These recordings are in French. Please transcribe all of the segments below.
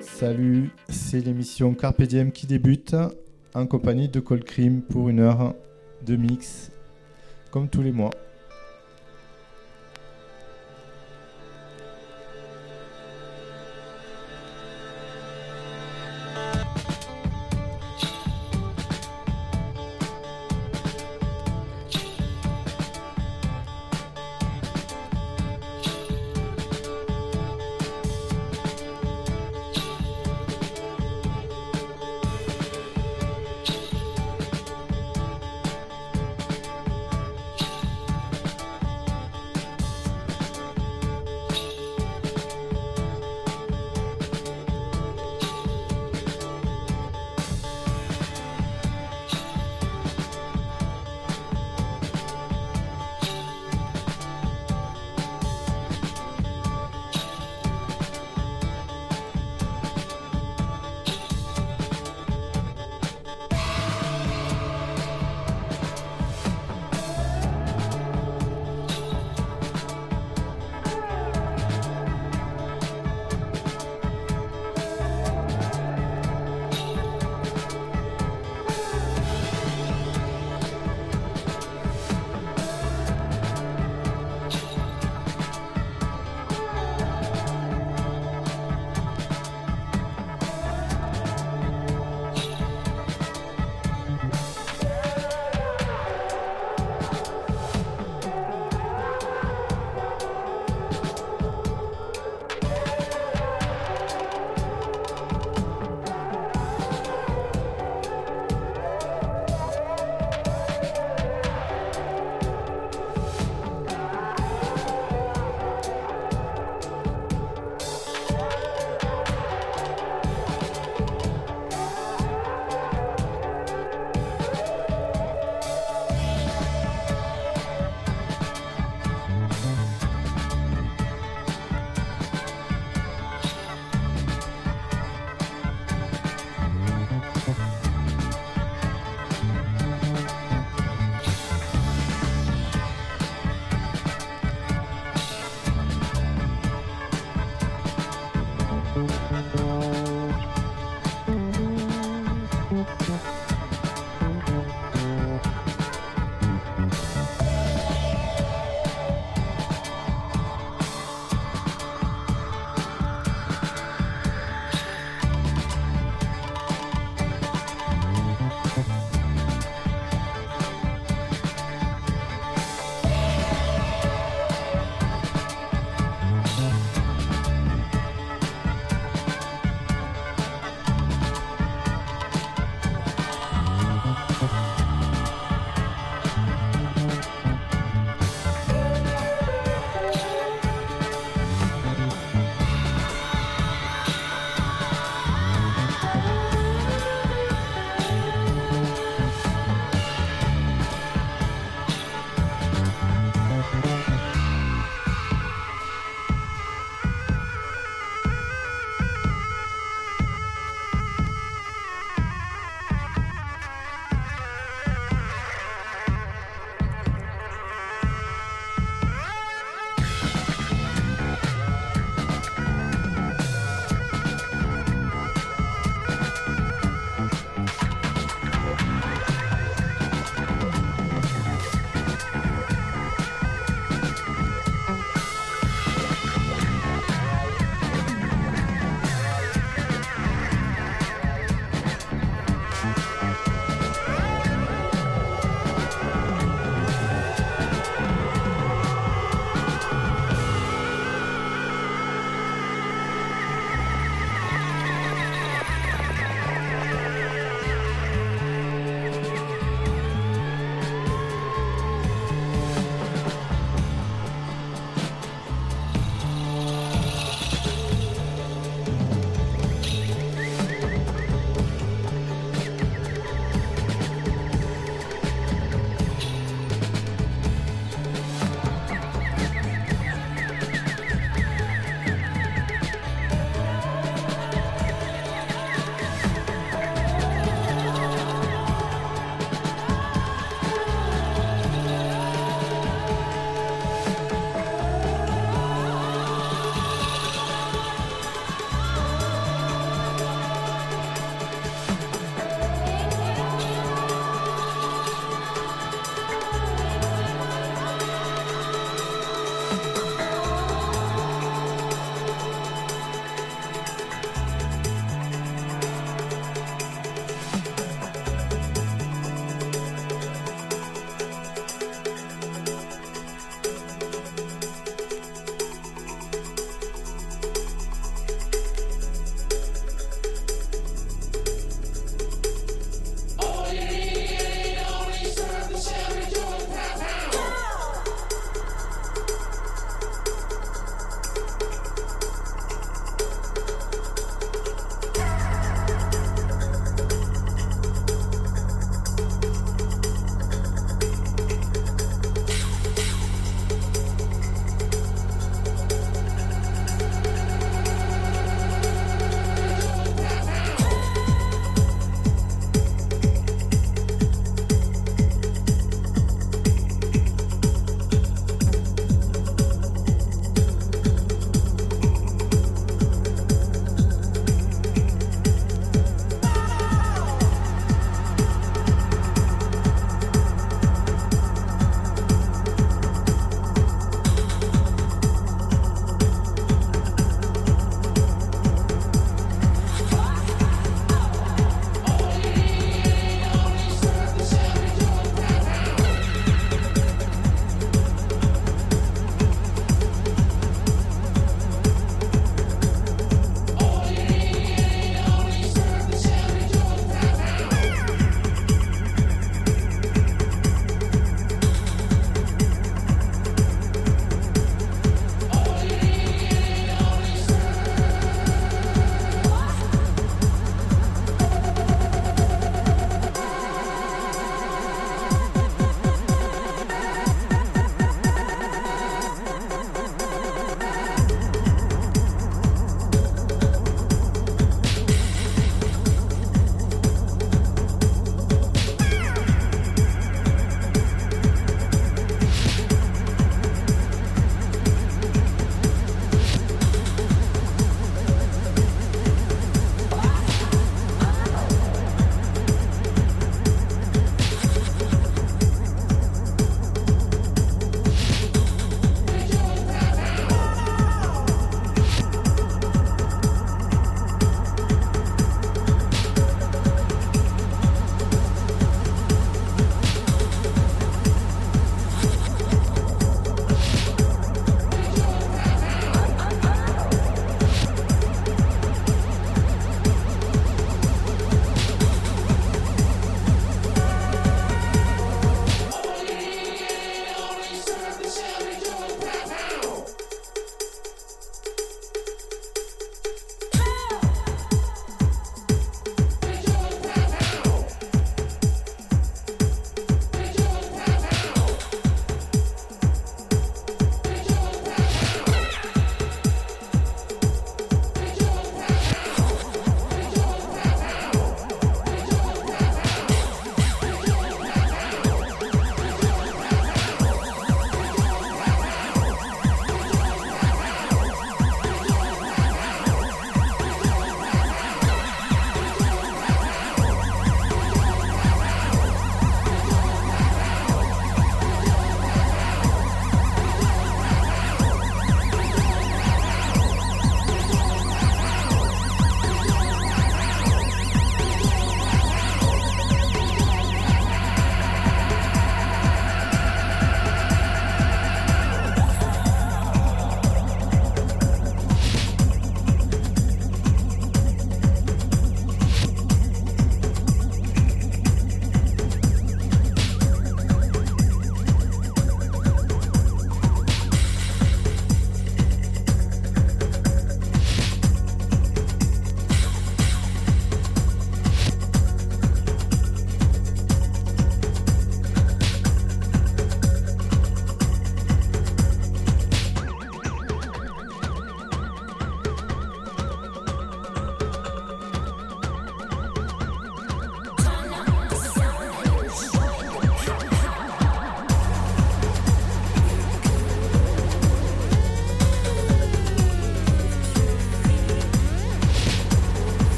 Salut, c'est l'émission Carpe Diem qui débute en compagnie de Cold Cream pour une heure de mix, comme tous les mois.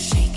shake.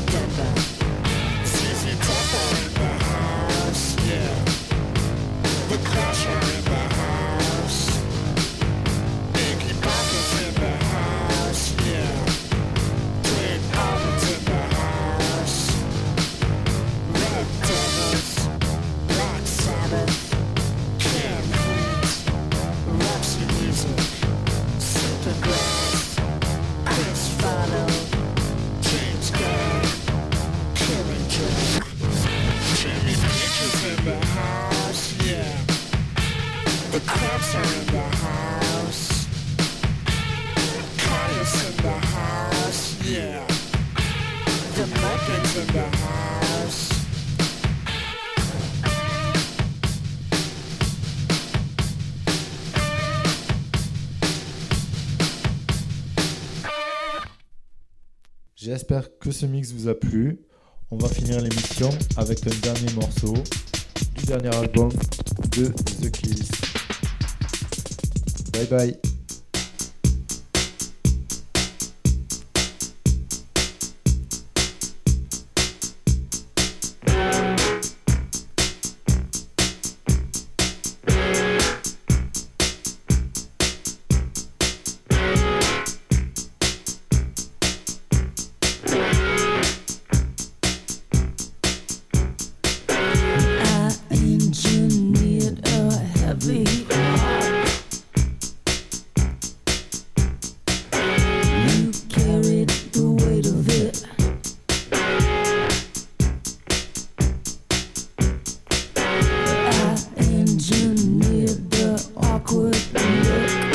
いたんだ ce mix vous a plu. On va finir l'émission avec un dernier morceau du dernier album de The Kills. Bye bye. good look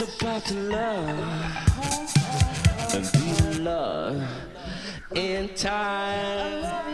It's about to love and be in love in time.